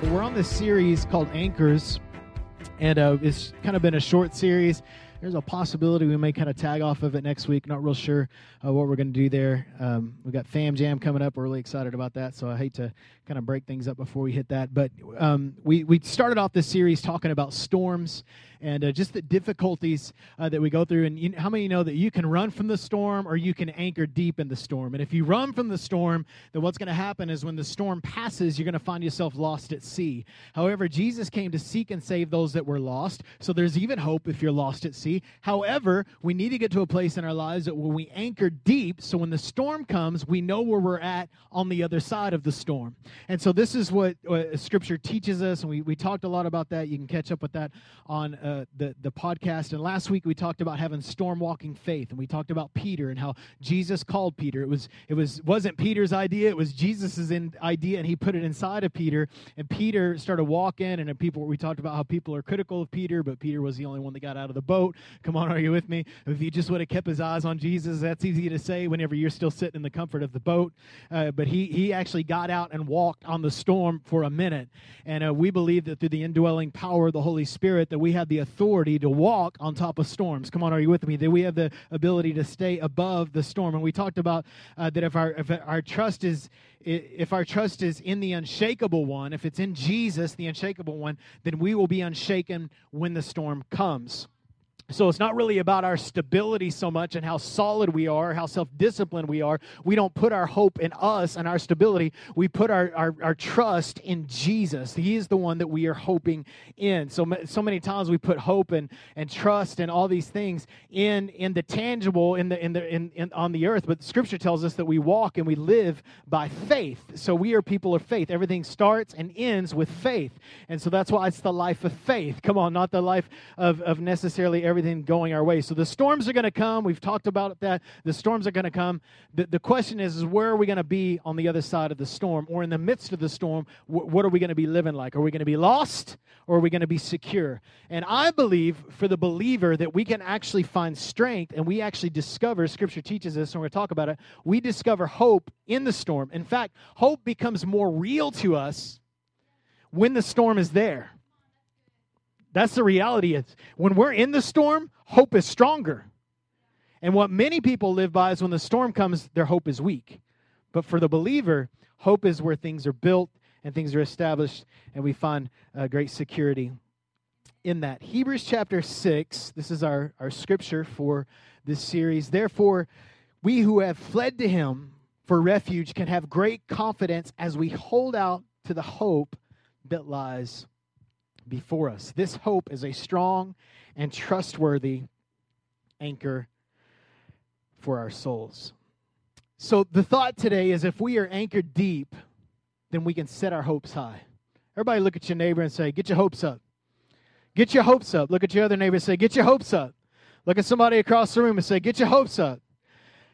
But we're on this series called Anchors, and uh, it's kind of been a short series. There's a possibility we may kind of tag off of it next week. Not real sure uh, what we're going to do there. Um, we got Fam Jam coming up. We're really excited about that. So I hate to kind of break things up before we hit that. But um, we we started off this series talking about storms and uh, just the difficulties uh, that we go through. And you, how many know that you can run from the storm or you can anchor deep in the storm? And if you run from the storm, then what's going to happen is when the storm passes, you're going to find yourself lost at sea. However, Jesus came to seek and save those that were lost. So there's even hope if you're lost at sea. However, we need to get to a place in our lives that when we anchor deep, so when the storm comes, we know where we're at on the other side of the storm. And so this is what, what Scripture teaches us, and we, we talked a lot about that. You can catch up with that on uh, the, the podcast. And last week we talked about having storm walking faith, and we talked about Peter and how Jesus called Peter. It was it was wasn't Peter's idea; it was Jesus's idea, and he put it inside of Peter. And Peter started walking, and people we talked about how people are critical of Peter, but Peter was the only one that got out of the boat. Come on, are you with me? If he just would have kept his eyes on Jesus, that's easy to say whenever you're still sitting in the comfort of the boat. Uh, but he he actually got out and walked on the storm for a minute, and uh, we believe that through the indwelling power of the Holy Spirit that we have the the authority to walk on top of storms. Come on, are you with me? That we have the ability to stay above the storm. And we talked about uh, that if our if our trust is if our trust is in the unshakable one, if it's in Jesus, the unshakable one, then we will be unshaken when the storm comes. So it's not really about our stability so much and how solid we are, how self disciplined we are. We don't put our hope in us and our stability. We put our, our, our, trust in Jesus. He is the one that we are hoping in. So, so many times we put hope and, and trust and all these things in, in the tangible, in the, in the, in, in, on the earth. But scripture tells us that we walk and we live by faith. So we are people of faith. Everything starts and ends with faith. And so that's why it's the life of faith. Come on, not the life of, of necessarily everything everything going our way. So the storms are going to come. We've talked about that. The storms are going to come. The, the question is, is where are we going to be on the other side of the storm or in the midst of the storm? Wh- what are we going to be living like? Are we going to be lost or are we going to be secure? And I believe for the believer that we can actually find strength and we actually discover, Scripture teaches us, and we're going to talk about it, we discover hope in the storm. In fact, hope becomes more real to us when the storm is there. That's the reality. Is when we're in the storm, hope is stronger. And what many people live by is when the storm comes, their hope is weak. But for the believer, hope is where things are built and things are established, and we find uh, great security in that. Hebrews chapter 6, this is our, our scripture for this series. Therefore, we who have fled to him for refuge can have great confidence as we hold out to the hope that lies before us. This hope is a strong and trustworthy anchor for our souls. So, the thought today is if we are anchored deep, then we can set our hopes high. Everybody, look at your neighbor and say, Get your hopes up. Get your hopes up. Look at your other neighbor and say, Get your hopes up. Look at somebody across the room and say, Get your hopes up.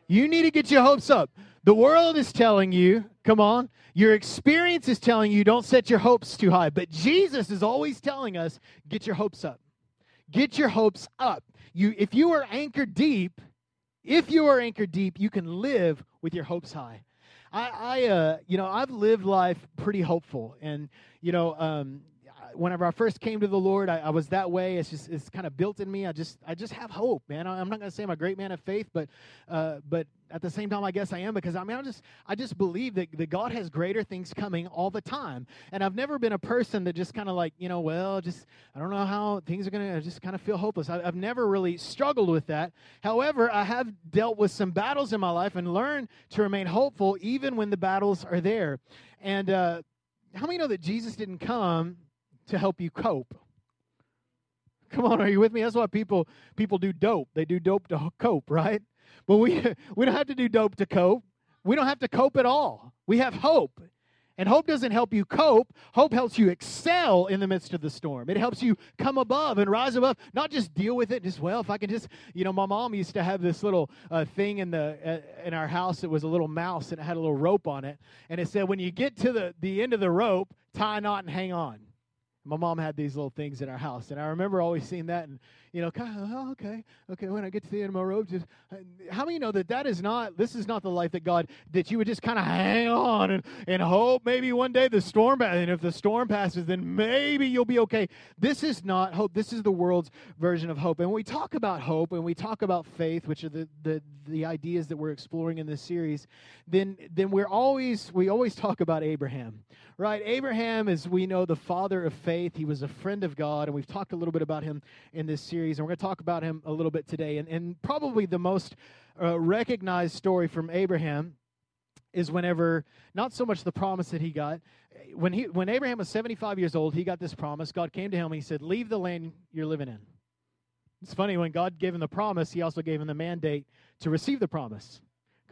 You need to get your hopes up. The world is telling you, come on, your experience is telling you don't set your hopes too high, but Jesus is always telling us get your hopes up. Get your hopes up. You if you are anchored deep, if you are anchored deep, you can live with your hopes high. I, I uh, you know, I've lived life pretty hopeful, and you know, um, whenever I first came to the Lord, I, I, was that way. It's just it's kind of built in me. I just I just have hope, man. I, am not going to say I'm a great man of faith, but uh, but at the same time, I guess I am because I mean I just I just believe that, that God has greater things coming all the time. And I've never been a person that just kind of like you know well just I don't know how things are going to I just kind of feel hopeless. I, I've never really struggled with that. However, I have dealt with some battles in my life and learned to remain hopeful even when the battles are there. And uh, how many know that Jesus didn't come to help you cope. Come on, are you with me? That's why people people do dope. They do dope to cope, right? But we we don't have to do dope to cope. We don't have to cope at all. We have hope. And hope doesn't help you cope. Hope helps you excel in the midst of the storm. It helps you come above and rise above, not just deal with it. Just well, if I can just, you know, my mom used to have this little uh, thing in the uh, in our house. It was a little mouse and it had a little rope on it, and it said, when you get to the the end of the rope, tie a knot and hang on. My mom had these little things in our house, and I remember always seeing that, and you know, kind of, oh, okay, okay. When I get to the end of my rope, just uh, how many know that that is not this is not the life that God that you would just kind of hang on and, and hope maybe one day the storm and if the storm passes, then maybe you'll be okay. This is not hope. This is the world's version of hope. And when we talk about hope and we talk about faith, which are the the the ideas that we're exploring in this series, then then we're always we always talk about Abraham right? Abraham is, we know, the father of faith. He was a friend of God, and we've talked a little bit about him in this series, and we're going to talk about him a little bit today. And, and probably the most uh, recognized story from Abraham is whenever, not so much the promise that he got, when, he, when Abraham was 75 years old, he got this promise. God came to him and he said, Leave the land you're living in. It's funny, when God gave him the promise, he also gave him the mandate to receive the promise.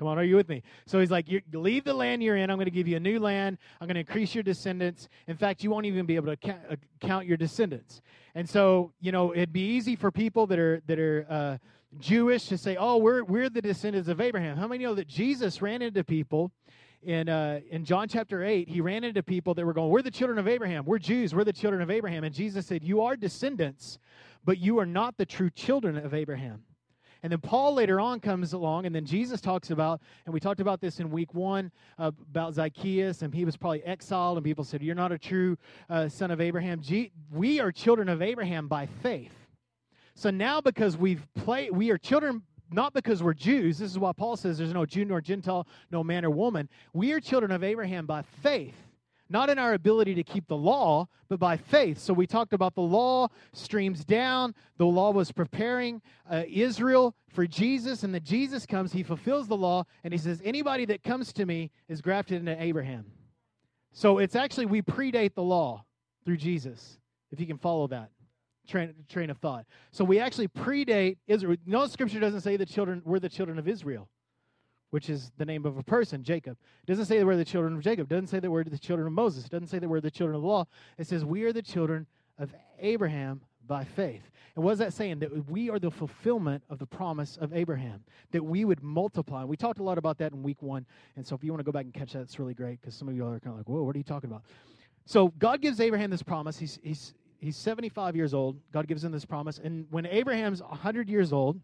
Come on, are you with me? So he's like, leave the land you're in. I'm going to give you a new land. I'm going to increase your descendants. In fact, you won't even be able to uh, count your descendants. And so, you know, it'd be easy for people that are that are uh, Jewish to say, "Oh, we're we're the descendants of Abraham." How many know that Jesus ran into people in uh, in John chapter eight? He ran into people that were going, "We're the children of Abraham. We're Jews. We're the children of Abraham." And Jesus said, "You are descendants, but you are not the true children of Abraham." And then Paul later on comes along, and then Jesus talks about, and we talked about this in week one uh, about Zacchaeus, and he was probably exiled, and people said, You're not a true uh, son of Abraham. We are children of Abraham by faith. So now, because we've played, we are children not because we're Jews. This is why Paul says there's no Jew nor Gentile, no man or woman. We are children of Abraham by faith not in our ability to keep the law, but by faith. So we talked about the law streams down. The law was preparing uh, Israel for Jesus, and then Jesus comes, he fulfills the law, and he says, Anybody that comes to me is grafted into Abraham. So it's actually, we predate the law through Jesus, if you can follow that train, train of thought. So we actually predate Israel. No scripture doesn't say the children, we're the children of Israel which is the name of a person, Jacob. It doesn't say that we're the children of Jacob. It doesn't say that we're the children of Moses. It doesn't say that we're the children of the law. It says we are the children of Abraham by faith. And what is that saying? That we are the fulfillment of the promise of Abraham, that we would multiply. We talked a lot about that in week one. And so if you want to go back and catch that, it's really great because some of you are kind of like, whoa, what are you talking about? So God gives Abraham this promise. He's, he's, he's 75 years old. God gives him this promise. And when Abraham's 100 years old,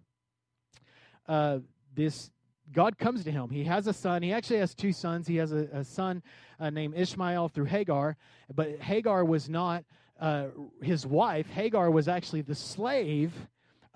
uh, this God comes to him. He has a son. He actually has two sons. He has a, a son uh, named Ishmael through Hagar, but Hagar was not uh, his wife. Hagar was actually the slave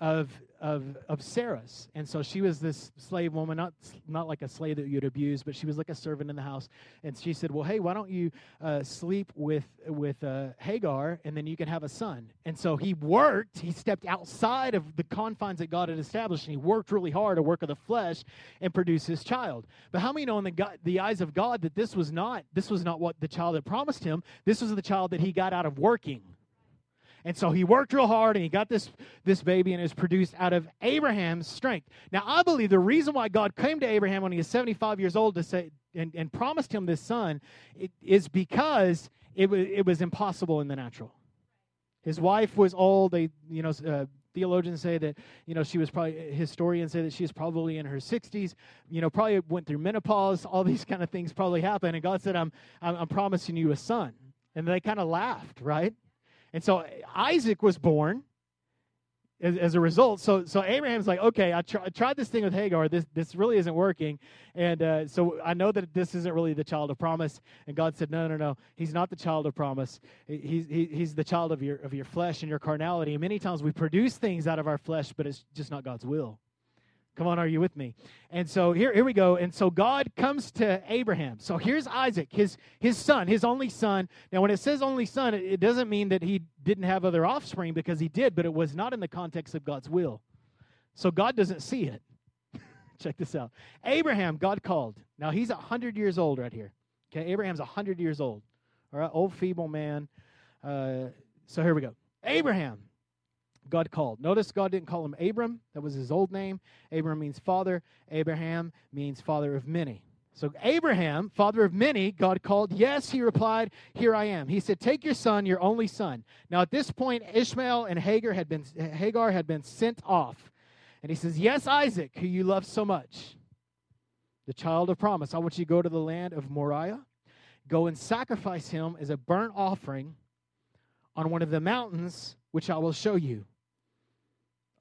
of of of Sarah's, and so she was this slave woman, not not like a slave that you'd abuse, but she was like a servant in the house. And she said, "Well, hey, why don't you uh, sleep with with uh, Hagar, and then you can have a son?" And so he worked. He stepped outside of the confines that God had established, and he worked really hard, a work of the flesh, and produced his child. But how many know in the God, the eyes of God that this was not this was not what the child had promised him? This was the child that he got out of working. And so he worked real hard and he got this, this baby and it was produced out of Abraham's strength. Now, I believe the reason why God came to Abraham when he was 75 years old to say and, and promised him this son it, is because it, was it was impossible in the natural. His wife was old. They, you know, uh, theologians say that you know she was probably historians say that she was probably in her 60s you know probably went through menopause all these kind of things probably happened and god said i'm i'm, I'm promising you a son and they kind of laughed right and so Isaac was born as, as, a result. So, so Abraham's like, okay, I, try, I, tried this thing with Hagar. This, this really isn't working. And uh, so I know that this isn't really the child of promise. And God said, no, no, no. He's not the child of promise. He's, he, he's the child of your, of your flesh and your carnality. And many times we produce things out of our flesh, but it's just not God's will. Come on, are you with me? And so here, here we go. And so God comes to Abraham. So here's Isaac, his his son, his only son. Now, when it says only son, it, it doesn't mean that he didn't have other offspring because he did, but it was not in the context of God's will. So God doesn't see it. Check this out. Abraham, God called. Now he's a hundred years old right here. Okay, Abraham's a hundred years old. All right, old feeble man. Uh, so here we go. Abraham, God called. Notice God didn't call him Abram. That was his old name. Abram means father. Abraham means father of many. So, Abraham, father of many, God called. Yes, he replied, Here I am. He said, Take your son, your only son. Now, at this point, Ishmael and Hagar had been, Hagar had been sent off. And he says, Yes, Isaac, who you love so much, the child of promise. I want you to go to the land of Moriah, go and sacrifice him as a burnt offering on one of the mountains, which I will show you.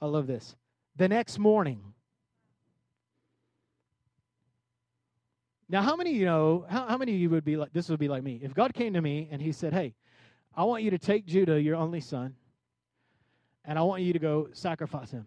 I love this. The next morning. Now, how many you know, how, how many of you would be like, this would be like me? If God came to me and he said, hey, I want you to take Judah, your only son, and I want you to go sacrifice him.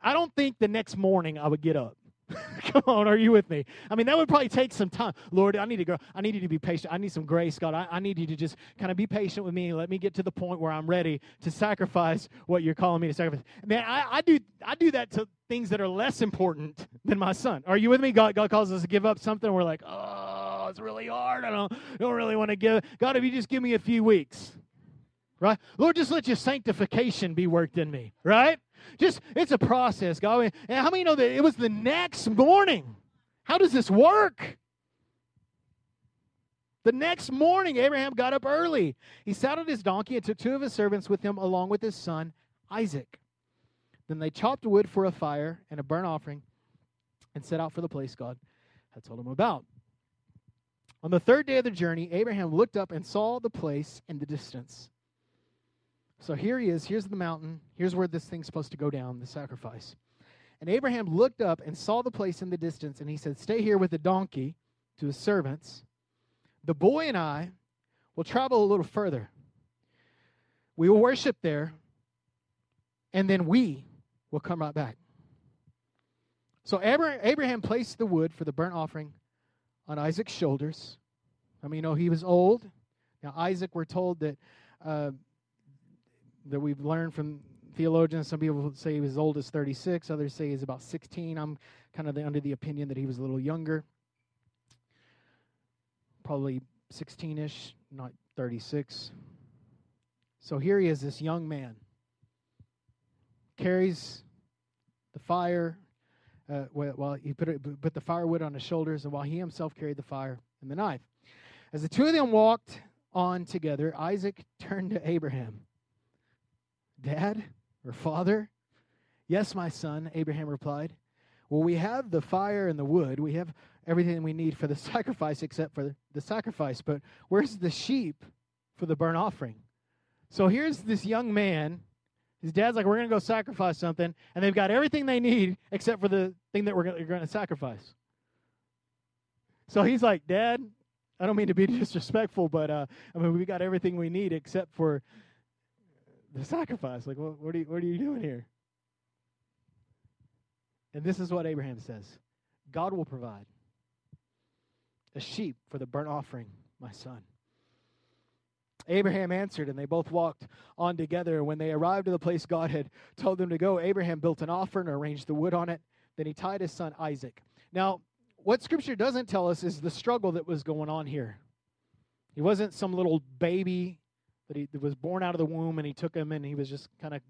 I don't think the next morning I would get up. Come on, are you with me? I mean, that would probably take some time. Lord, I need to go. I need you to be patient. I need some grace, God. I, I need you to just kind of be patient with me and let me get to the point where I'm ready to sacrifice what you're calling me to sacrifice. Man, I, I do I do that to things that are less important than my son. Are you with me? God, God calls us to give up something. We're like, oh, it's really hard. I don't, don't really want to give. God, if you just give me a few weeks, right? Lord, just let your sanctification be worked in me, right? Just, it's a process, God. And how many know that it was the next morning? How does this work? The next morning, Abraham got up early. He saddled his donkey and took two of his servants with him, along with his son Isaac. Then they chopped wood for a fire and a burnt offering and set out for the place God had told him about. On the third day of the journey, Abraham looked up and saw the place in the distance. So here he is. Here's the mountain. Here's where this thing's supposed to go down, the sacrifice. And Abraham looked up and saw the place in the distance, and he said, Stay here with the donkey to his servants. The boy and I will travel a little further. We will worship there, and then we will come right back. So Abraham placed the wood for the burnt offering on Isaac's shoulders. I mean, you know, he was old. Now, Isaac, we're told that uh, that we've learned from theologians. Some people say he was as old as 36, others say he's about 16. I'm kind of the, under the opinion that he was a little younger, probably 16 ish, not 36. So here he is, this young man, carries the fire. Uh, while he put, it, put the firewood on his shoulders, and while he himself carried the fire and the knife. As the two of them walked on together, Isaac turned to Abraham Dad or Father? Yes, my son, Abraham replied. Well, we have the fire and the wood. We have everything we need for the sacrifice except for the sacrifice. But where's the sheep for the burnt offering? So here's this young man. His dad's like, We're going to go sacrifice something. And they've got everything they need except for the thing that we're going to sacrifice. So he's like, Dad, I don't mean to be disrespectful, but uh, I mean, we got everything we need except for the sacrifice. Like, what, what, are you, what are you doing here? And this is what Abraham says God will provide a sheep for the burnt offering, my son. Abraham answered, and they both walked on together. When they arrived at the place God had told them to go, Abraham built an offering, and arranged the wood on it. Then he tied his son Isaac. Now, what Scripture doesn't tell us is the struggle that was going on here. He wasn't some little baby that he was born out of the womb and he took him and he was just kind of,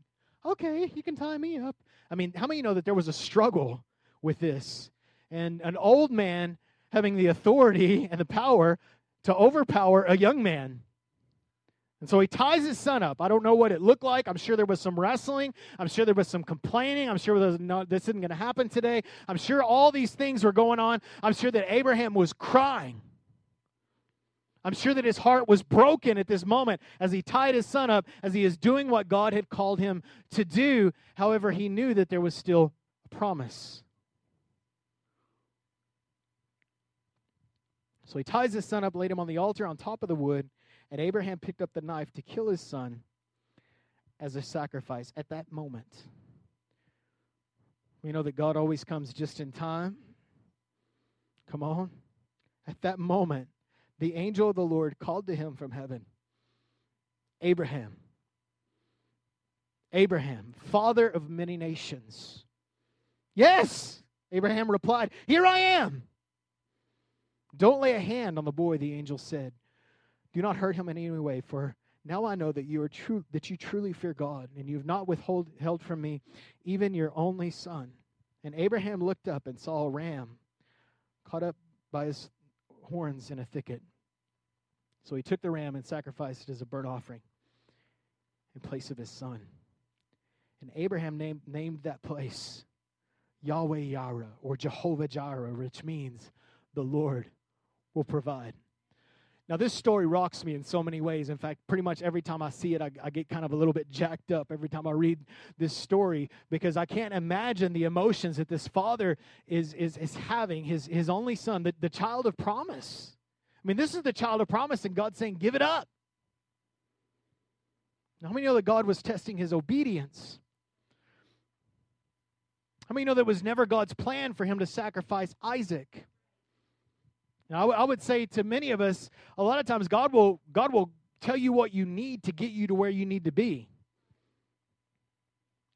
okay, you can tie me up. I mean, how many know that there was a struggle with this? And an old man having the authority and the power to overpower a young man. And so he ties his son up. I don't know what it looked like. I'm sure there was some wrestling. I'm sure there was some complaining. I'm sure no, this isn't going to happen today. I'm sure all these things were going on. I'm sure that Abraham was crying. I'm sure that his heart was broken at this moment as he tied his son up, as he is doing what God had called him to do. However, he knew that there was still a promise. So he ties his son up, laid him on the altar on top of the wood, and Abraham picked up the knife to kill his son as a sacrifice at that moment. We know that God always comes just in time. Come on. At that moment, the angel of the Lord called to him from heaven Abraham, Abraham, father of many nations. Yes, Abraham replied, Here I am. Don't lay a hand on the boy, the angel said. Do not hurt him in any way, for now I know that you are true that you truly fear God, and you have not withheld held from me even your only son. And Abraham looked up and saw a ram caught up by his horns in a thicket. So he took the ram and sacrificed it as a burnt offering in place of his son. And Abraham named, named that place Yahweh Yara or Jehovah Jireh, which means the Lord will provide. Now, this story rocks me in so many ways. In fact, pretty much every time I see it, I, I, get kind of a little bit jacked up every time I read this story because I can't imagine the emotions that this father is, is, is having, his, his only son, the, the child of promise. I mean, this is the child of promise, and God saying, Give it up. Now, how many know that God was testing his obedience? How many know that was never God's plan for him to sacrifice Isaac? Now, I, w- I would say to many of us, a lot of times God will God will tell you what you need to get you to where you need to be.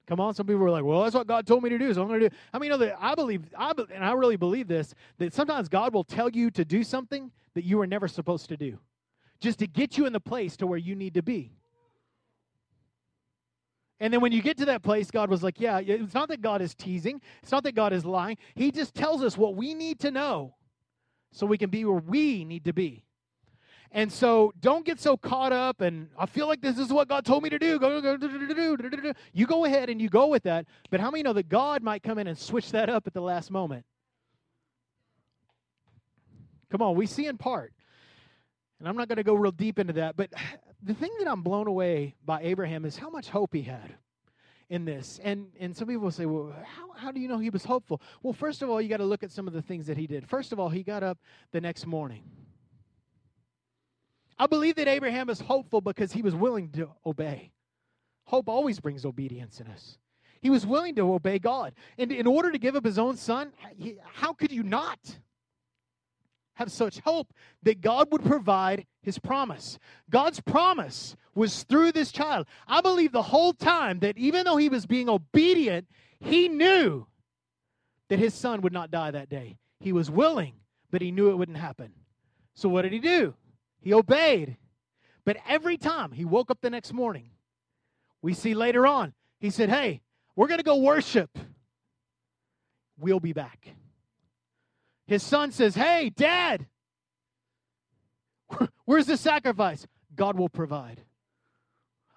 Come on, some people are like, "Well, that's what God told me to do, so I'm going to do." Mean, you know that I believe, I be, and I really believe this that sometimes God will tell you to do something that you were never supposed to do, just to get you in the place to where you need to be. And then when you get to that place, God was like, Yeah, it's not that God is teasing, it's not that God is lying. He just tells us what we need to know so we can be where we need to be. And so don't get so caught up and I feel like this is what God told me to do. Go, go, do, do, do, You go ahead and you go with that. But how many know that God might come in and switch that up at the last moment? Come on, we see in part. And I'm not going to go real deep into that, but the thing that I'm blown away by Abraham is how much hope he had in this. And and some people say, well, how, how do you know he was hopeful? Well, first of all, you got to look at some of the things that he did. First of all, he got up the next morning. I believe that Abraham is hopeful because he was willing to obey. Hope always brings obedience in us. He was willing to obey God. And in order to give up his own son, how could you not? Have such hope that God would provide his promise. God's promise was through this child. I believe the whole time that even though he was being obedient, he knew that his son would not die that day. He was willing, but he knew it wouldn't happen. So what did he do? He obeyed. But every time he woke up the next morning, we see later on, he said, Hey, we're going to go worship. We'll be back. His son says, Hey, dad, where's the sacrifice? God will provide.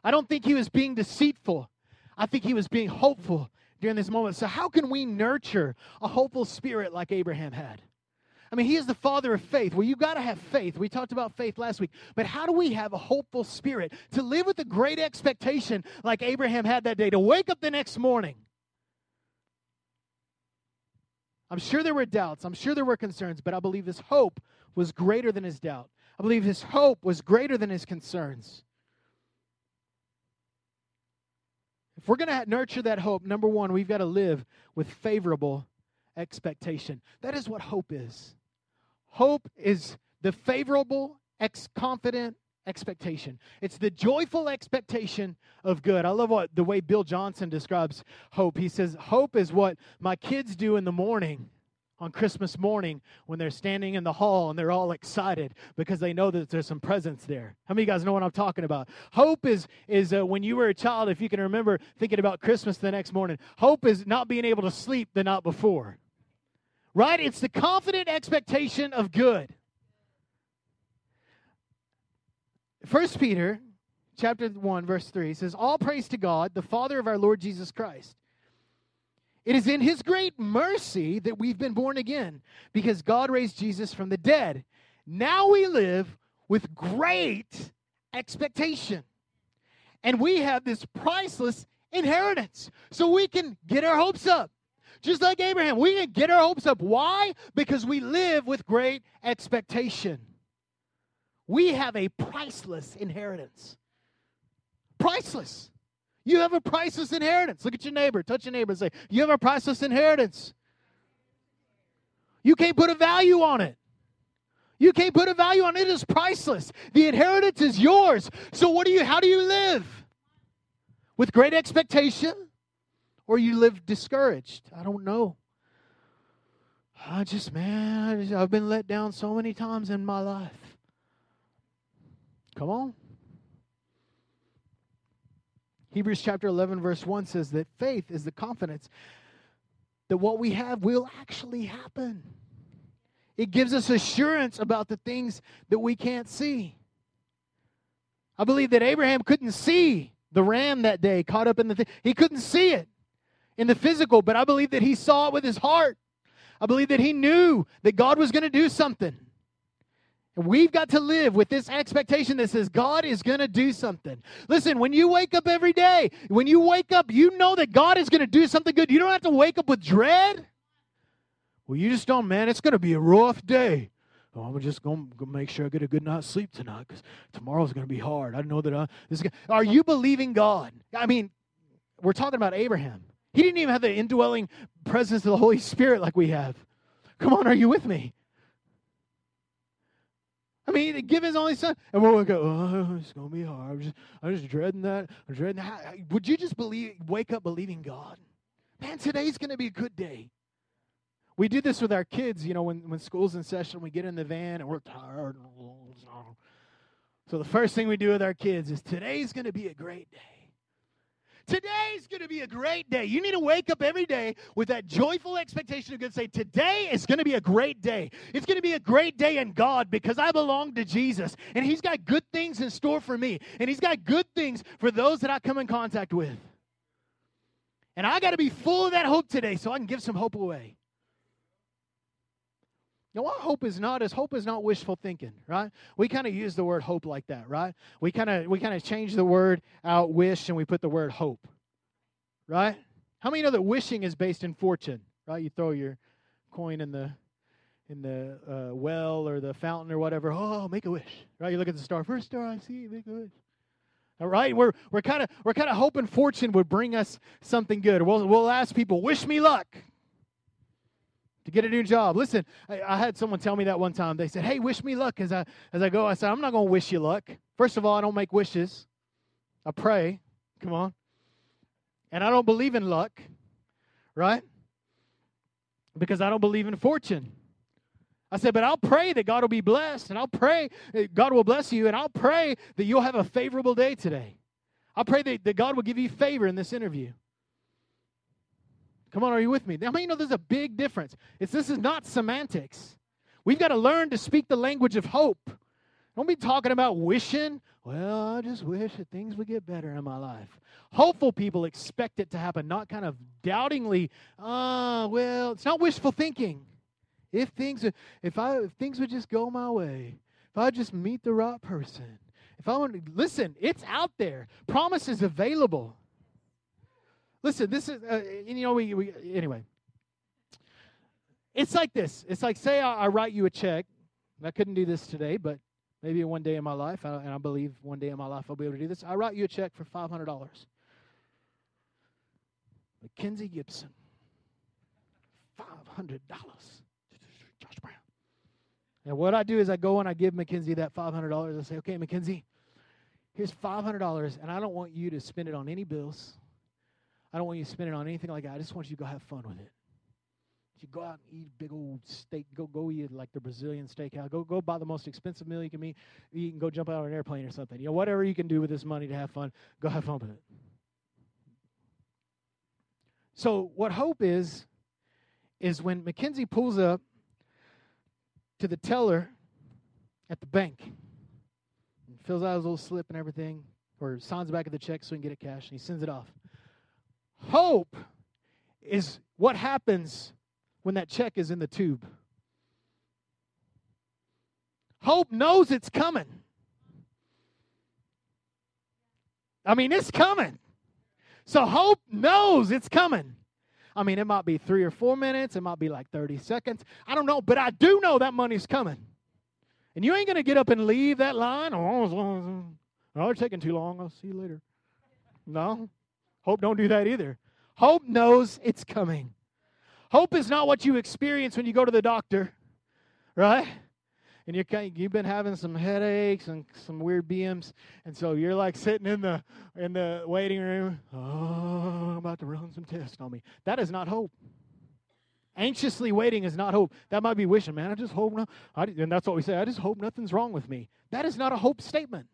I don't think he was being deceitful. I think he was being hopeful during this moment. So, how can we nurture a hopeful spirit like Abraham had? I mean, he is the father of faith. Well, you got to have faith. We talked about faith last week. But how do we have a hopeful spirit to live with a great expectation like Abraham had that day, to wake up the next morning I'm sure there were doubts. I'm sure there were concerns, but I believe his hope was greater than his doubt. I believe his hope was greater than his concerns. If we're going to nurture that hope, number one, we've got to live with favorable expectation. That is what hope is. Hope is the favorable, ex- confident expectation. It's the joyful expectation of good. I love what the way Bill Johnson describes hope. He says, Hope is what my kids do in the morning on Christmas morning when they're standing in the hall and they're all excited because they know that there's some presents there. How many of you guys know what I'm talking about? Hope is is uh, when you were a child, if you can remember thinking about Christmas the next morning. Hope is not being able to sleep the night before. Right? It's the confident expectation of good. First Peter chapter 1 verse 3 says all praise to God the father of our Lord Jesus Christ. It is in his great mercy that we've been born again because God raised Jesus from the dead. Now we live with great expectation and we have this priceless inheritance so we can get our hopes up. Just like Abraham we can get our hopes up. Why? Because we live with great expectation we have a priceless inheritance. Priceless. You have a priceless inheritance. Look at your neighbor, touch your neighbor, and say, You have a priceless inheritance. You can't put a value on it. You can't put a value on it. It is priceless. The inheritance is yours. So what do you how do you live? With great expectation? Or you live discouraged? I don't know. I just man, I've been let down so many times in my life. Come on. Hebrews chapter 11, verse 1 says that faith is the confidence that what we have will actually happen. It gives us assurance about the things that we can't see. I believe that Abraham couldn't see the ram that day caught up in the thing. He couldn't see it in the physical, but I believe that he saw it with his heart. I believe that he knew that God was going to do something. We've got to live with this expectation that says God is going to do something. Listen, when you wake up every day, when you wake up, you know that God is going to do something good. You don't have to wake up with dread. Well, you just don't, man. It's going to be a rough day. Oh, I'm just going to make sure I get a good night's sleep tonight because tomorrow's going to be hard. I know that I. This is, are you believing God? I mean, we're talking about Abraham. He didn't even have the indwelling presence of the Holy Spirit like we have. Come on, are you with me? I mean, give his only son, and we're gonna go. Oh, it's gonna be hard. I'm just, I'm just dreading that. I'm dreading that. Would you just believe, wake up believing God? Man, today's gonna be a good day. We do this with our kids, you know, when, when school's in session, we get in the van and we're tired. So the first thing we do with our kids is today's going to be a great day. Today's going to be a great day. You need to wake up every day with that joyful expectation of God. Say, today is going to be a great day. It's going to be a great day in God because I belong to Jesus. And He's got good things in store for me. And He's got good things for those that I come in contact with. And I got to be full of that hope today so I can give some hope away. What hope is not is hope is not wishful thinking, right? We kind of use the word hope like that, right? We kind of we kind of change the word out wish and we put the word hope, right? How many know that wishing is based in fortune, right? You throw your coin in the in the uh, well or the fountain or whatever. Oh, make a wish, right? You look at the star, first star I see, make a wish. All right, we're we're kind of we're kind of hoping fortune would bring us something good. We'll we'll ask people, wish me luck, to get a new job. Listen, I, I, had someone tell me that one time. They said, "Hey, wish me luck." As I as I go, I said, "I'm not going to wish you luck. First of all, I don't make wishes. I pray. Come on, and I don't believe in luck, right? Because I don't believe in fortune." I said, but I'll pray that God will be blessed, and I'll pray that God will bless you, and I'll pray that you'll have a favorable day today. I'll pray that, that God will give you favor in this interview. Come on, are you with me? How many know there's a big difference? It's this is not semantics. We've got to learn to speak the language of hope. Don't be talking about wishing. Well, I just wish that things would get better in my life. Hopeful people expect it to happen, not kind of doubtingly, ah, uh, well, it's not wishful thinking. If things if I if things would just go my way, if I just meet the right person, if I want to listen, it's out there. Promise is available. Listen, this is, uh, you know, we, we, anyway. It's like this. It's like, say I, I write you a check. I couldn't do this today, but maybe one day in my life, and I believe one day in my life I'll be able to do this. I write you a check for $500. Mackenzie Gibson. $500. Josh Brown. And what I do is I go and I give Mackenzie that $500. I say, okay, Mackenzie, here's $500, and I don't want you to spend it on any bills. I don't want you to spend it on anything like that. I just want you to go have fun with it. You go out and eat big old steak. Go go eat like the Brazilian steakhouse. Go go buy the most expensive meal you can eat. Eat and go jump out on an airplane or something. You know whatever you can do with this money to have fun. Go have fun with it. So what hope is is when Mackenzie pulls up to the teller at the bank and fills out his little slip and everything, or signs the back of the check so he can get it cash, and he sends it off. Hope is what happens when that check is in the tube. Hope knows it's coming. I mean, it's coming. So hope knows it's coming. I mean, it might be three or four minutes, it might be like 30 seconds. I don't know, but I do know that money's coming. And you ain't going to get up and leave that line. Oh, oh, it's taking too long. I'll see you later. No. Hope don't do that either. Hope knows it's coming. Hope is not what you experience when you go to the doctor, right? And you're you've been having some headaches and some weird BMs, and so you're like sitting in the in the waiting room. Oh, I'm about to run some tests on me. That is not hope. Anxiously waiting is not hope. That might be wishing, man. I just hope no. I, and that's what we say. I just hope nothing's wrong with me. That is not a hope statement.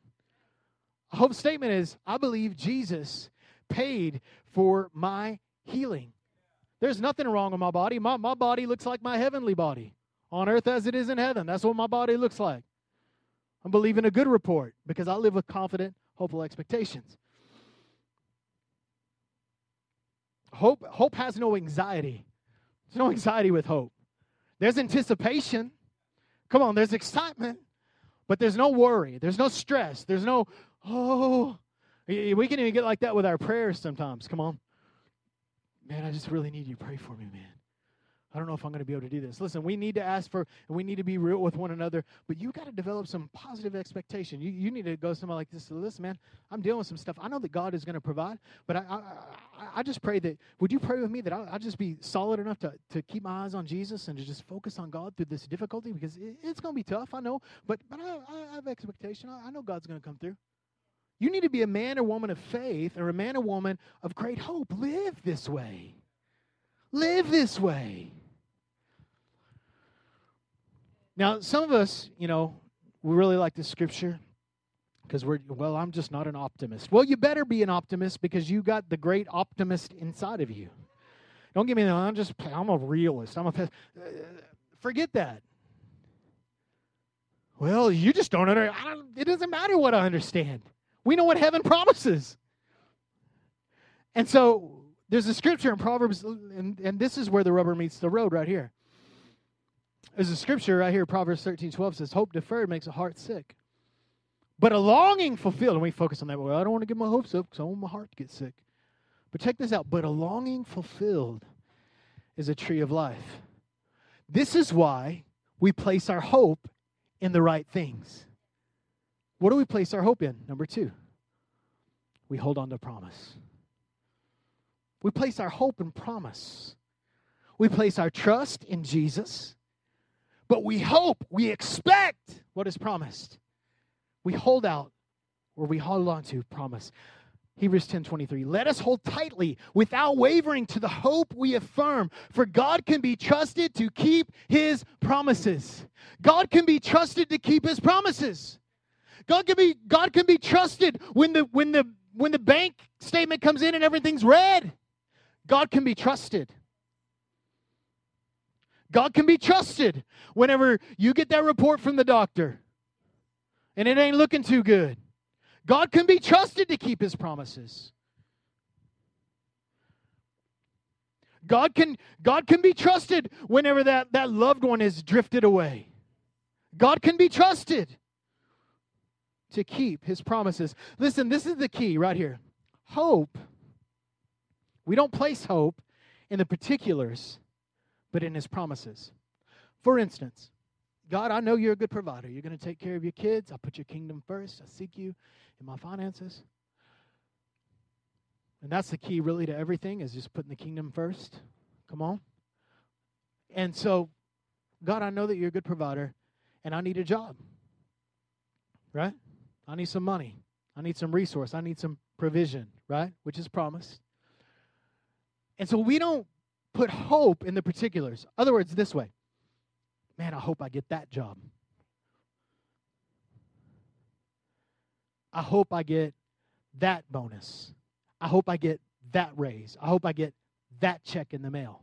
A hope statement is I believe Jesus paid for my healing. There's nothing wrong with my body. My, my body looks like my heavenly body on earth as it is in heaven. That's what my body looks like. I'm believing a good report because I live with confident, hopeful expectations. Hope, hope has no anxiety. There's no anxiety with hope. There's anticipation. Come on, there's excitement, But there's no worry, there's no stress, there's no, oh, we can even get like that with our prayers sometimes. Come on. Man, I just really need you to pray for me, man. I don't know if I'm going to be able to do this. Listen, we need to ask for, and we need to be real with one another, but you got to develop some positive expectation. You, you need to go somewhere like this. Listen, man, I'm dealing with some stuff. I know that God is going to provide, but I, I, I, just pray that, would you pray with me that I'll, I'll, just be solid enough to, to keep my eyes on Jesus and to just focus on God through this difficulty? Because it, it's going to be tough, I know, but, but I, I have expectation. I, I know God's going to come through. You need to be a man or woman of faith or a man or woman of great hope. Live this way. Live this way. Now, some of us, you know, we really like this scripture because we're, well, I'm just not an optimist. Well, you better be an optimist because you got the great optimist inside of you. Don't give me that. I'm just, I'm a realist. I'm a, uh, forget that. Well, you just don't understand. It doesn't matter what I understand. We know what heaven promises. And so there's a scripture in Proverbs, and, and this is where the rubber meets the road right here. There's a scripture right here, Proverbs 13, 12 says, Hope deferred makes a heart sick. But a longing fulfilled, and we focus on that. Well, I don't want to get my hopes up because I want my heart to get sick. But check this out. But a longing fulfilled is a tree of life. This is why we place our hope in the right things. What do we place our hope in? Number two, we hold on to promise. We place our hope in promise. We place our trust in Jesus. But we hope, we expect what is promised. We hold out or we hold on to promise. Hebrews 10 23. Let us hold tightly without wavering to the hope we affirm, for God can be trusted to keep his promises. God can be trusted to keep his promises. God can be God can be trusted when the when the when the bank statement comes in and everything's red. God can be trusted. God can be trusted whenever you get that report from the doctor and it ain't looking too good. God can be trusted to keep his promises. God can, God can be trusted whenever that, that loved one is drifted away. God can be trusted to keep his promises. Listen, this is the key right here. Hope, we don't place hope in the particulars but in his promises. For instance, God, I know you're a good provider. You're going to take care of your kids. I put your kingdom first. I seek you in my finances. And that's the key, really, to everything is just putting the kingdom first. Come on. And so, God, I know that you're a good provider, and I need a job. Right? I need some money. I need some resource. I need some provision, right? Which is promised. And so we don't put hope in the particulars. Other words, this way man, I hope I get that job. I hope I get that bonus. I hope I get that raise. I hope I get that check in the mail.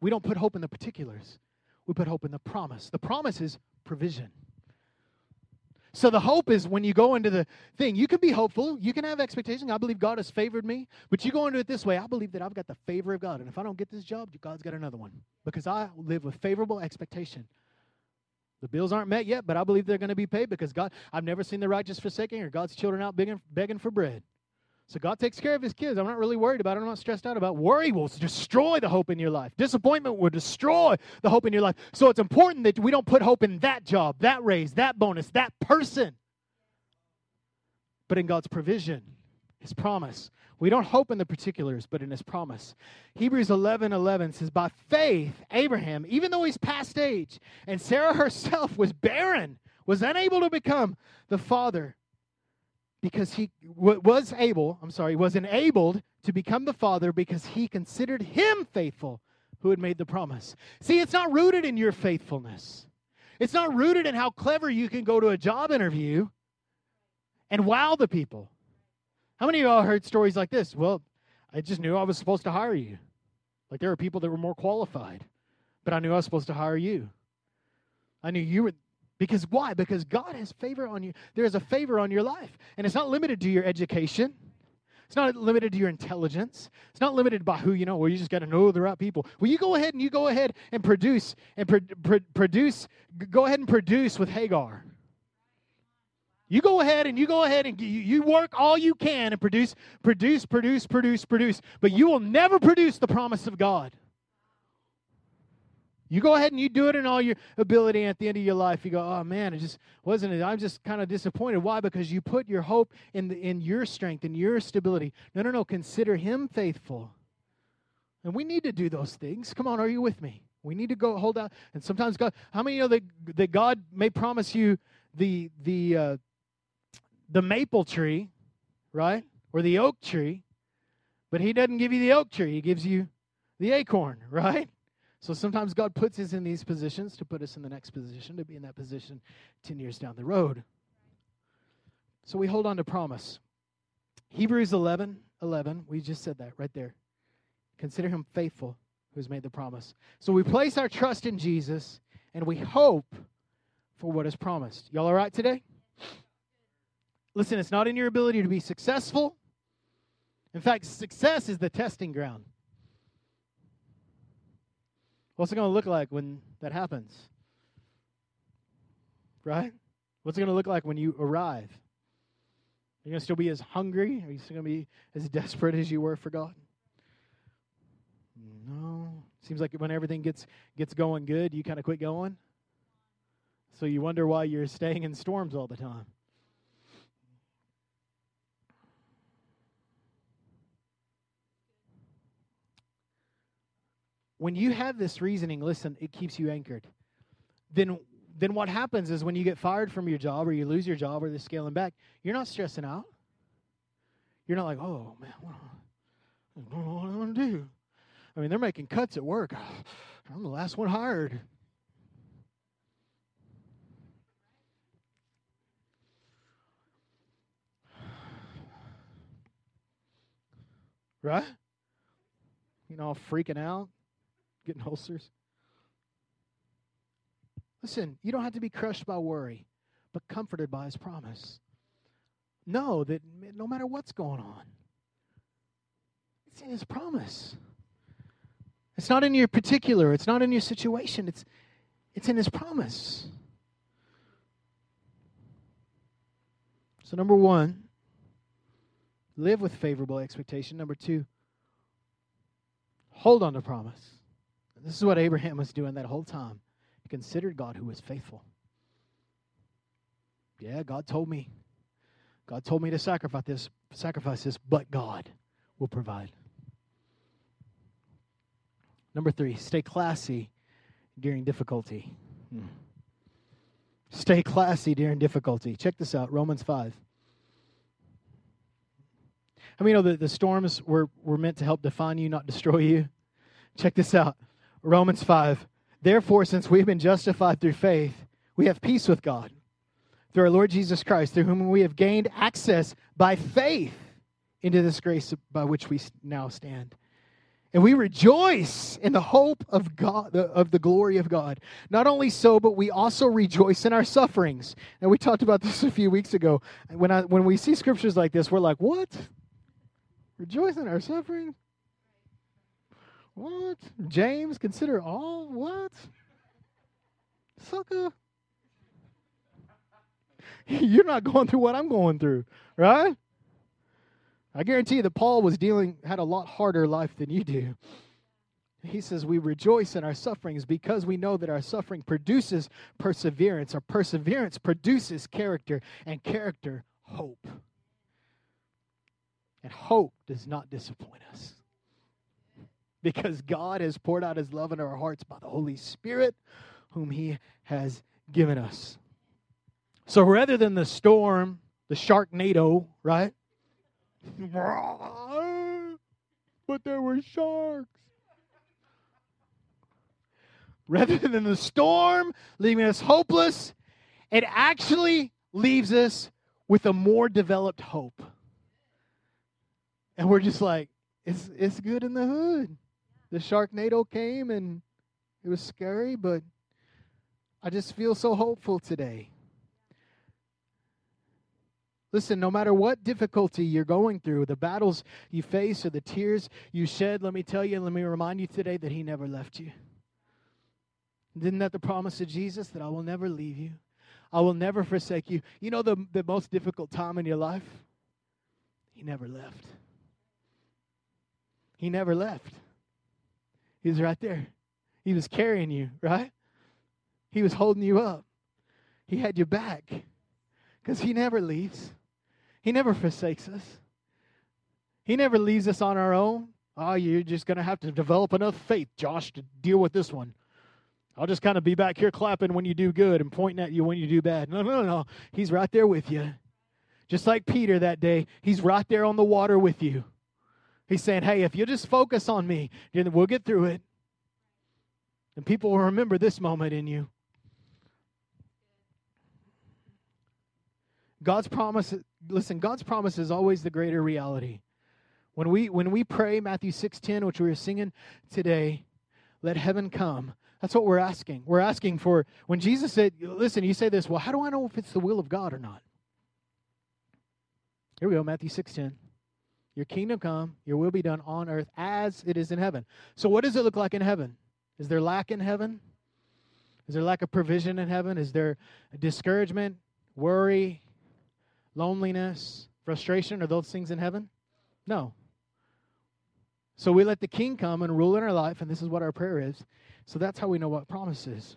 We don't put hope in the particulars, we put hope in the promise. The promise is provision. So the hope is when you go into the thing, you can be hopeful, you can have expectations. I believe God has favored me, but you go into it this way. I believe that I've got the favor of God, and if I don't get this job, God's got another one because I live with favorable expectation. The bills aren't met yet, but I believe they're going to be paid because God. I've never seen the righteous forsaken or God's children out begging, begging for bread. So God takes care of his kids. I'm not really worried about it. I'm not stressed out about it. Worry will destroy the hope in your life. Disappointment will destroy the hope in your life. So it's important that we don't put hope in that job, that raise, that bonus, that person. But in God's provision, his promise. We don't hope in the particulars, but in his promise. Hebrews 11 11 says, By faith, Abraham, even though he's past age, and Sarah herself was barren, was unable to become the father because he w- was able, I'm sorry, was enabled to become the father because he considered him faithful who had made the promise. See, it's not rooted in your faithfulness. It's not rooted in how clever you can go to a job interview and wow the people. How many of y'all heard stories like this? Well, I just knew I was supposed to hire you. Like there were people that were more qualified, but I knew I was supposed to hire you. I knew you were because why? Because God has favor on you. There is a favor on your life. And it's not limited to your education. It's not limited to your intelligence. It's not limited by who you know. Well, you just got to know the right people. Well, you go ahead and you go ahead and produce and pro- pro- produce. Go ahead and produce with Hagar. You go ahead and you go ahead and you, you work all you can and produce, produce, produce, produce, produce. But you will never produce the promise of God. You go ahead and you do it in all your ability. And at the end of your life, you go, "Oh man, it just wasn't it. I'm just kind of disappointed. Why? Because you put your hope in the, in your strength, and your stability. No, no, no. Consider Him faithful. And we need to do those things. Come on, are you with me? We need to go hold out. And sometimes God, how many know that that God may promise you the the uh, the maple tree, right? Or the oak tree, but he doesn't give you the oak tree. He gives you the acorn, right? So sometimes God puts us in these positions to put us in the next position, to be in that position 10 years down the road. So we hold on to promise. Hebrews 11 11, we just said that right there. Consider him faithful who has made the promise. So we place our trust in Jesus and we hope for what is promised. Y'all all right today? Listen, it's not in your ability to be successful. In fact, success is the testing ground. What's it going to look like when that happens? Right? What's it going to look like when you arrive? Are you going to still be as hungry? Are you still going to be as desperate as you were for God? No. Seems like when everything gets gets going good, you kind of quit going. So you wonder why you're staying in storms all the time. When you have this reasoning, listen, it keeps you anchored. Then then what happens is when you get fired from your job or you lose your job or they're scaling back, you're not stressing out. You're not like, oh man, I don't know what I'm gonna do. I mean, they're making cuts at work. I'm the last one hired. Right? You know, freaking out getting ulcers. Listen, you don't have to be crushed by worry, but comforted by his promise. Know that no matter what's going on, it's in his promise. It's not in your particular, it's not in your situation, it's it's in his promise. So number 1, live with favorable expectation. Number 2, hold on to promise. This is what Abraham was doing that whole time. He considered God who was faithful. Yeah, God told me. God told me to sacrifice this, sacrifice this, but God will provide. Number three, stay classy during difficulty. Hmm. Stay classy during difficulty. Check this out Romans 5. I mean, you know the, the storms were, were meant to help define you, not destroy you? Check this out. Romans 5. Therefore, since we've been justified through faith, we have peace with God through our Lord Jesus Christ, through whom we have gained access by faith into this grace by which we now stand. And we rejoice in the hope of God, of the glory of God. Not only so, but we also rejoice in our sufferings. And we talked about this a few weeks ago. When I when we see scriptures like this, we're like, "What? Rejoice in our suffering? What? James, consider all what? Sucker. You're not going through what I'm going through, right? I guarantee you that Paul was dealing had a lot harder life than you do. He says we rejoice in our sufferings because we know that our suffering produces perseverance. Our perseverance produces character, and character hope. And hope does not disappoint us because God has poured out his love in our hearts by the Holy Spirit, whom he has given us. So rather than the storm, the sharknado, right? but there were sharks. Rather than the storm leaving us hopeless, it actually leaves us with a more developed hope. And we're just like, it's, it's good in the hood the Sharknado came and it was scary, but I just feel so hopeful today. Listen, no matter what difficulty you're going through, the battles you face or the tears you shed, let me tell you, let me remind you today that He never left you. Isn't that the promise of Jesus that I will never leave you? I will never forsake you. You know the, the most difficult time in your life? He never left. He never left. He was right there. He was carrying you, right? He was holding you up. He had your back because He never leaves. He never forsakes us. He never leaves us on our own. Oh, you're just going to have to develop enough faith, Josh, to deal with this one. I'll just kind of be back here clapping when you do good and pointing at you when you do bad. No, no, no. He's right there with you. Just like Peter that day, he's right there on the water with you. He's saying, hey, if you just focus on me, we'll get through it. And people will remember this moment in you. God's promise, listen, God's promise is always the greater reality. When we when we pray Matthew 6:10, which we were singing today, let heaven come. That's what we're asking. We're asking for when Jesus said, listen, you say this, well, how do I know if it's the will of God or not? Here we go, Matthew 6:10. Your kingdom come, your will be done on earth as it is in heaven. So what does it look like in heaven? Is there lack in heaven? Is there lack of provision in heaven? Is there discouragement, worry, loneliness, frustration? Are those things in heaven? No. So we let the king come and rule in our life, and this is what our prayer is. So that's how we know what promise is.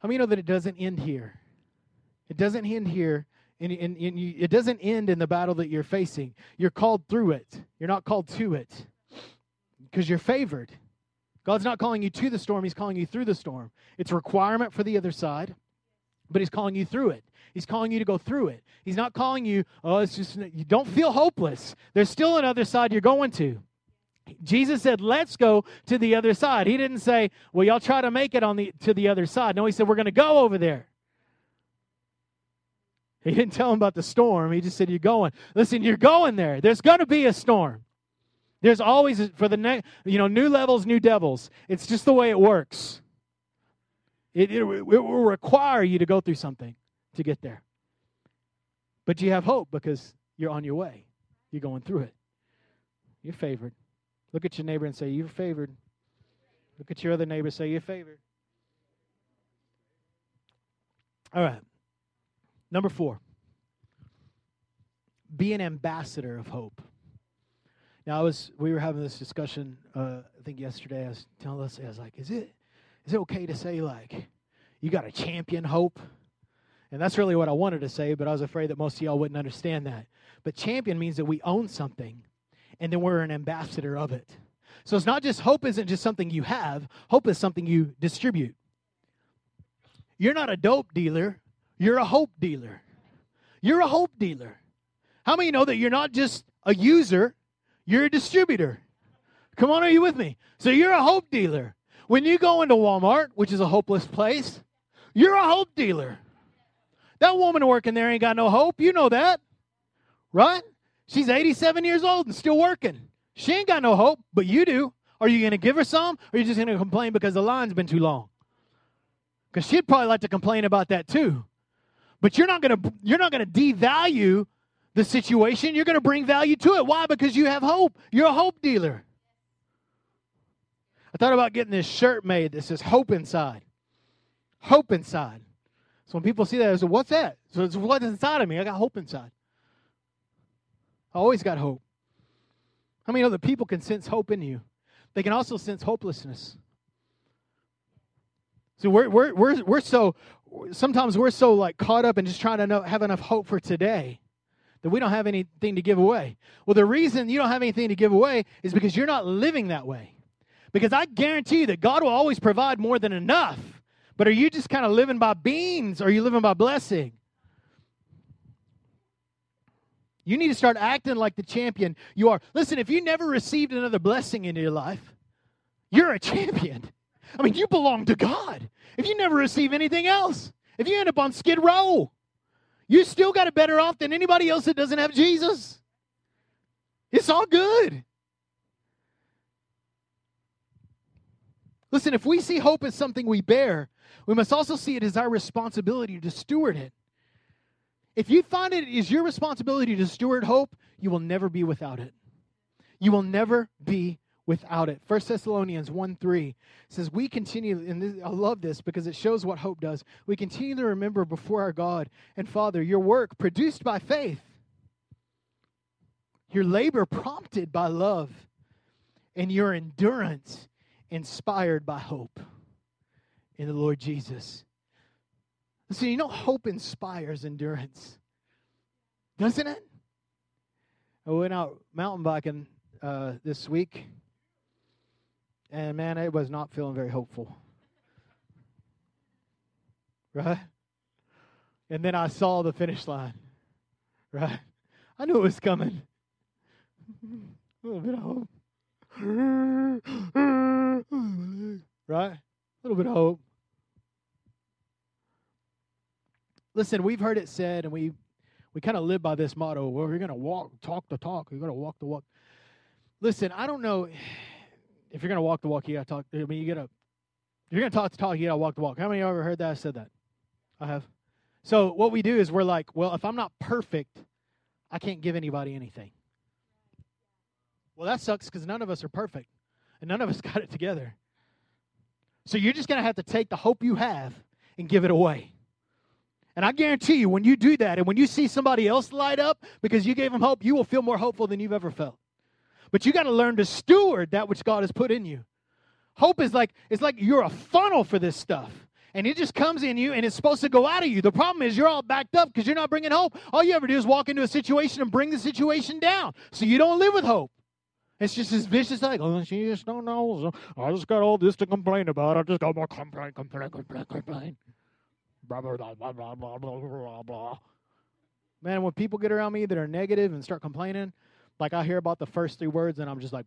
How many know that it doesn't end here? It doesn't end here. And, and, and you, it doesn't end in the battle that you're facing. You're called through it. You're not called to it because you're favored. God's not calling you to the storm, He's calling you through the storm. It's a requirement for the other side, but He's calling you through it. He's calling you to go through it. He's not calling you, oh, it's just, you don't feel hopeless. There's still another side you're going to. Jesus said, let's go to the other side. He didn't say, well, y'all try to make it on the, to the other side. No, he said, we're going to go over there. He didn't tell him about the storm. He just said, you're going. Listen, you're going there. There's going to be a storm. There's always, for the next, you know, new levels, new devils. It's just the way it works. It, it, it will require you to go through something to get there. But you have hope because you're on your way. You're going through it. You're favored. Look at your neighbor and say, You're favored. Look at your other neighbor say, You're favored. All right. Number four be an ambassador of hope. Now, I was we were having this discussion. Uh, I think yesterday. I was telling us, I was like, "Is it is it okay to say like you got to champion hope?" And that's really what I wanted to say, but I was afraid that most of y'all wouldn't understand that. But champion means that we own something and then we're an ambassador of it. So it's not just hope isn't just something you have, hope is something you distribute. You're not a dope dealer, you're a hope dealer. You're a hope dealer. How many know that you're not just a user, you're a distributor? Come on, are you with me? So you're a hope dealer. When you go into Walmart, which is a hopeless place, you're a hope dealer. That woman working there ain't got no hope. You know that. Right? She's 87 years old and still working. She ain't got no hope, but you do. Are you going to give her some, or are you just going to complain because the line's been too long? Because she'd probably like to complain about that too. But you're not going to you're not going to devalue the situation. You're going to bring value to it. Why? Because you have hope. You're a hope dealer. I thought about getting this shirt made that says hope inside. Hope inside. So when people see that, I say, What's that? So it's what's inside of me. I got hope inside. I always got hope. How many other people can sense hope in you? They can also sense hopelessness. So we're, we're, we're, we're so, sometimes we're so like caught up in just trying to know, have enough hope for today that we don't have anything to give away. Well, the reason you don't have anything to give away is because you're not living that way. Because I guarantee you that God will always provide more than enough. But are you just kind of living by beans or are you living by blessing? You need to start acting like the champion you are. Listen, if you never received another blessing in your life, you're a champion. I mean, you belong to God. If you never receive anything else, if you end up on skid row, you still got it better off than anybody else that doesn't have Jesus. It's all good. Listen, if we see hope as something we bear, we must also see it as our responsibility to steward it. If you find it is your responsibility to steward hope, you will never be without it. You will never be without it. 1 Thessalonians 1 3 says, We continue, and this, I love this because it shows what hope does. We continue to remember before our God and Father your work produced by faith, your labor prompted by love, and your endurance inspired by hope in the Lord Jesus. Listen, you know, hope inspires endurance, doesn't it? I went out mountain biking uh, this week and man, it was not feeling very hopeful. Right? And then I saw the finish line. Right? I knew it was coming. A little bit of hope. Right? A little bit of hope. Listen, we've heard it said, and we we kind of live by this motto: well, you're going to walk, talk the talk. You're going to walk the walk. Listen, I don't know if you're gonna walk the walk, you gotta talk. I mean, you gotta. If you're gonna talk the talk, you gotta walk the walk. How many of you ever heard that? I said that. I have. So what we do is we're like, well, if I'm not perfect, I can't give anybody anything. Well, that sucks because none of us are perfect, and none of us got it together. So you're just gonna have to take the hope you have and give it away. And I guarantee you, when you do that, and when you see somebody else light up because you gave them hope, you will feel more hopeful than you've ever felt. But you got to learn to steward that which God has put in you. Hope is like it's like you're a funnel for this stuff. And it just comes in you and it's supposed to go out of you. The problem is you're all backed up because you're not bringing hope. All you ever do is walk into a situation and bring the situation down. So you don't live with hope. It's just this vicious cycle. Oh, she just don't know. I just got all this to complain about. I just got more complain, complain, complain, complain. Blah, blah, blah, blah, blah, blah, blah, blah. Man, when people get around me that are negative and start complaining, like I hear about the first three words and I'm just like,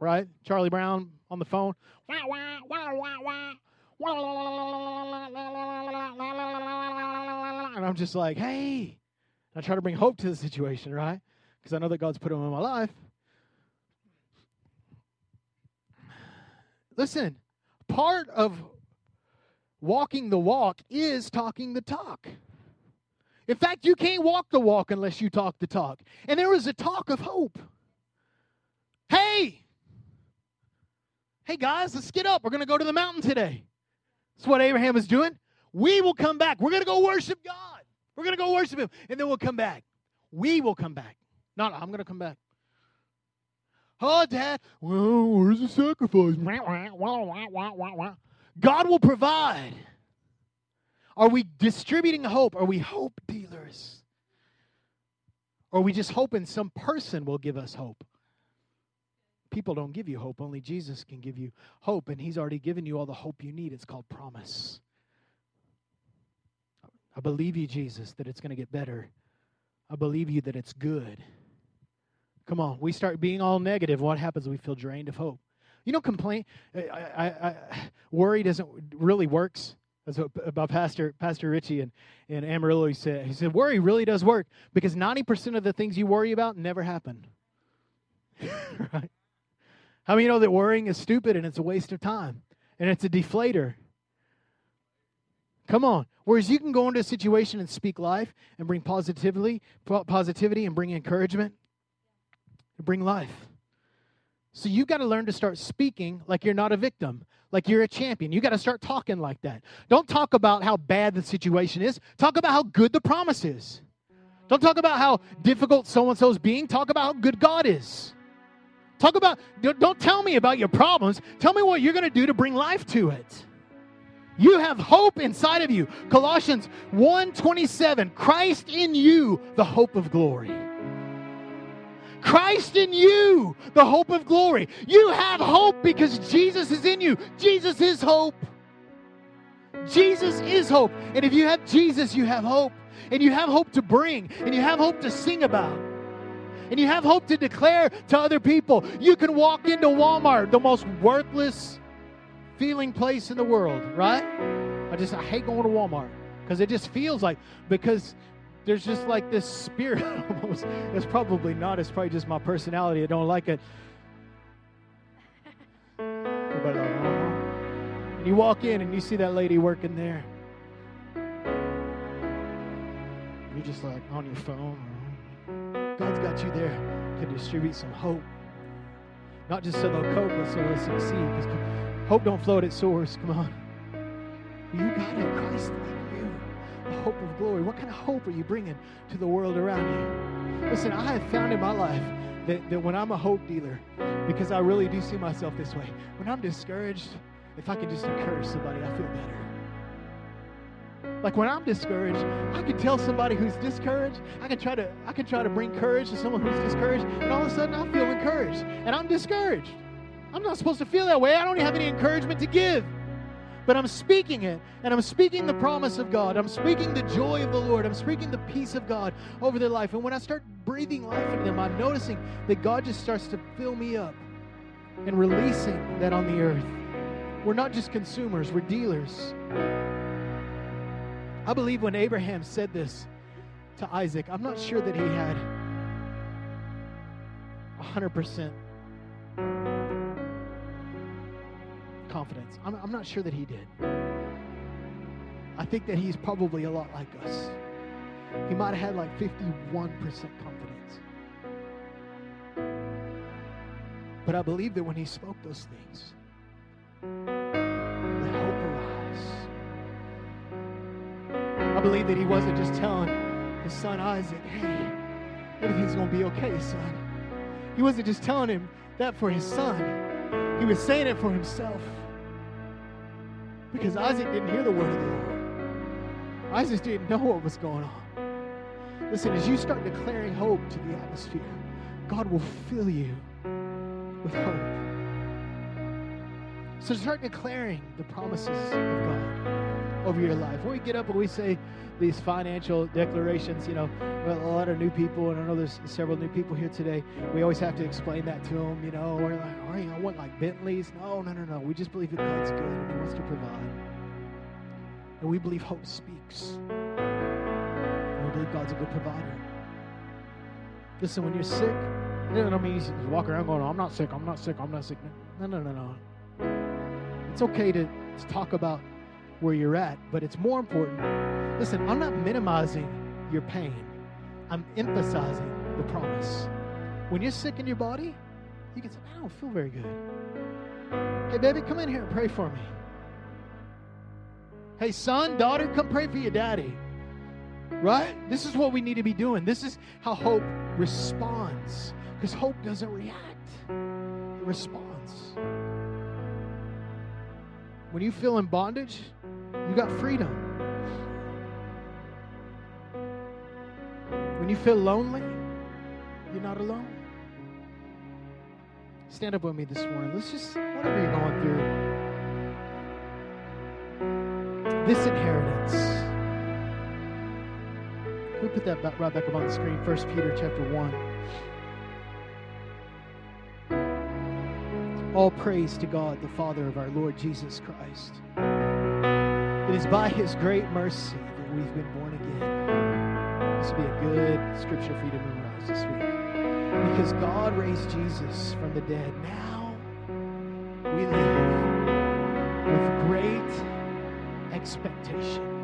right? Charlie Brown on the phone. And I'm just like, hey. I try to bring hope to the situation, right? Because I know that God's put him in my life. Listen, part of walking the walk is talking the talk. In fact, you can't walk the walk unless you talk the talk. And there was a talk of hope. Hey, hey guys, let's get up. We're going to go to the mountain today. That's what Abraham was doing. We will come back. We're going to go worship God. We're going to go worship Him, and then we'll come back. We will come back. Not I'm going to come back. Oh, Dad, well, where's the sacrifice? God will provide. Are we distributing hope? Are we hope dealers? Or are we just hoping some person will give us hope? People don't give you hope. Only Jesus can give you hope, and He's already given you all the hope you need. It's called promise. I believe you, Jesus, that it's going to get better. I believe you that it's good. Come on, we start being all negative. What happens? We feel drained of hope. You know, complain, I, I, I, worry doesn't really works. That's what about Pastor Pastor Richie and, and Amarillo he said. He said, worry really does work because 90% of the things you worry about never happen. right? How many you know that worrying is stupid and it's a waste of time? And it's a deflator. Come on. Whereas you can go into a situation and speak life and bring positivity, positivity and bring encouragement, and bring life. So you've got to learn to start speaking like you're not a victim, like you're a champion. You got to start talking like that. Don't talk about how bad the situation is. Talk about how good the promise is. Don't talk about how difficult so and so's being. Talk about how good God is. Talk about, don't tell me about your problems. Tell me what you're going to do to bring life to it. You have hope inside of you. Colossians 1:27, Christ in you, the hope of glory. Christ in you, the hope of glory. You have hope because Jesus is in you. Jesus is hope. Jesus is hope. And if you have Jesus, you have hope. And you have hope to bring, and you have hope to sing about. And you have hope to declare to other people. You can walk into Walmart, the most worthless feeling place in the world, right? I just I hate going to Walmart because it just feels like because there's just like this spirit almost. It's probably not. It's probably just my personality. I don't like it. But, and you walk in and you see that lady working there. you're just like on your phone. God's got you there to distribute some hope. Not just so they'll cope, but so they'll succeed. Because hope don't float at source. Come on. You got it, Christ hope of glory. What kind of hope are you bringing to the world around you? Listen, I have found in my life that, that when I'm a hope dealer, because I really do see myself this way, when I'm discouraged, if I can just encourage somebody, I feel better. Like when I'm discouraged, I can tell somebody who's discouraged, I can try to I can try to bring courage to someone who's discouraged, and all of a sudden I feel encouraged. And I'm discouraged. I'm not supposed to feel that way. I don't have any encouragement to give. But I'm speaking it, and I'm speaking the promise of God. I'm speaking the joy of the Lord. I'm speaking the peace of God over their life. And when I start breathing life into them, I'm noticing that God just starts to fill me up and releasing that on the earth. We're not just consumers, we're dealers. I believe when Abraham said this to Isaac, I'm not sure that he had 100% confidence. I'm, I'm not sure that he did. I think that he's probably a lot like us. He might have had like 51% confidence. But I believe that when he spoke those things, the hope arise. I believe that he wasn't just telling his son Isaac, hey, everything's going to be okay, son. He wasn't just telling him that for his son, he was saying it for himself. Because Isaac didn't hear the word of the Lord. Isaac didn't know what was going on. Listen, as you start declaring hope to the atmosphere, God will fill you with hope. So start declaring the promises of God over your life. When we get up and we say these financial declarations, you know, a lot of new people, and I know there's several new people here today. We always have to explain that to them. You know, we're like, oh, you I want like Bentleys. No, no, no, no. We just believe that God's good and He wants to provide, and we believe hope speaks. And we believe God's a good provider. Listen, when you're sick, it doesn't mean you just walk around going, I'm not sick, I'm not sick, I'm not sick. No, no, no, no. It's okay to, to talk about where you're at, but it's more important. Listen, I'm not minimizing your pain. I'm emphasizing the promise. When you're sick in your body, you can say, I don't feel very good. Hey, baby, come in here and pray for me. Hey, son, daughter, come pray for your daddy. Right? This is what we need to be doing. This is how hope responds. Because hope doesn't react, it responds. When you feel in bondage, you got freedom. When you feel lonely, you're not alone. Stand up with me this morning. Let's just, whatever you're going through, this inheritance. Can We put that back, right back up on the screen. First Peter chapter 1. All praise to God, the Father of our Lord Jesus Christ. It is by his great mercy that we've been born again. This would be a good scripture for you to memorize this week. Because God raised Jesus from the dead. Now we live with great expectation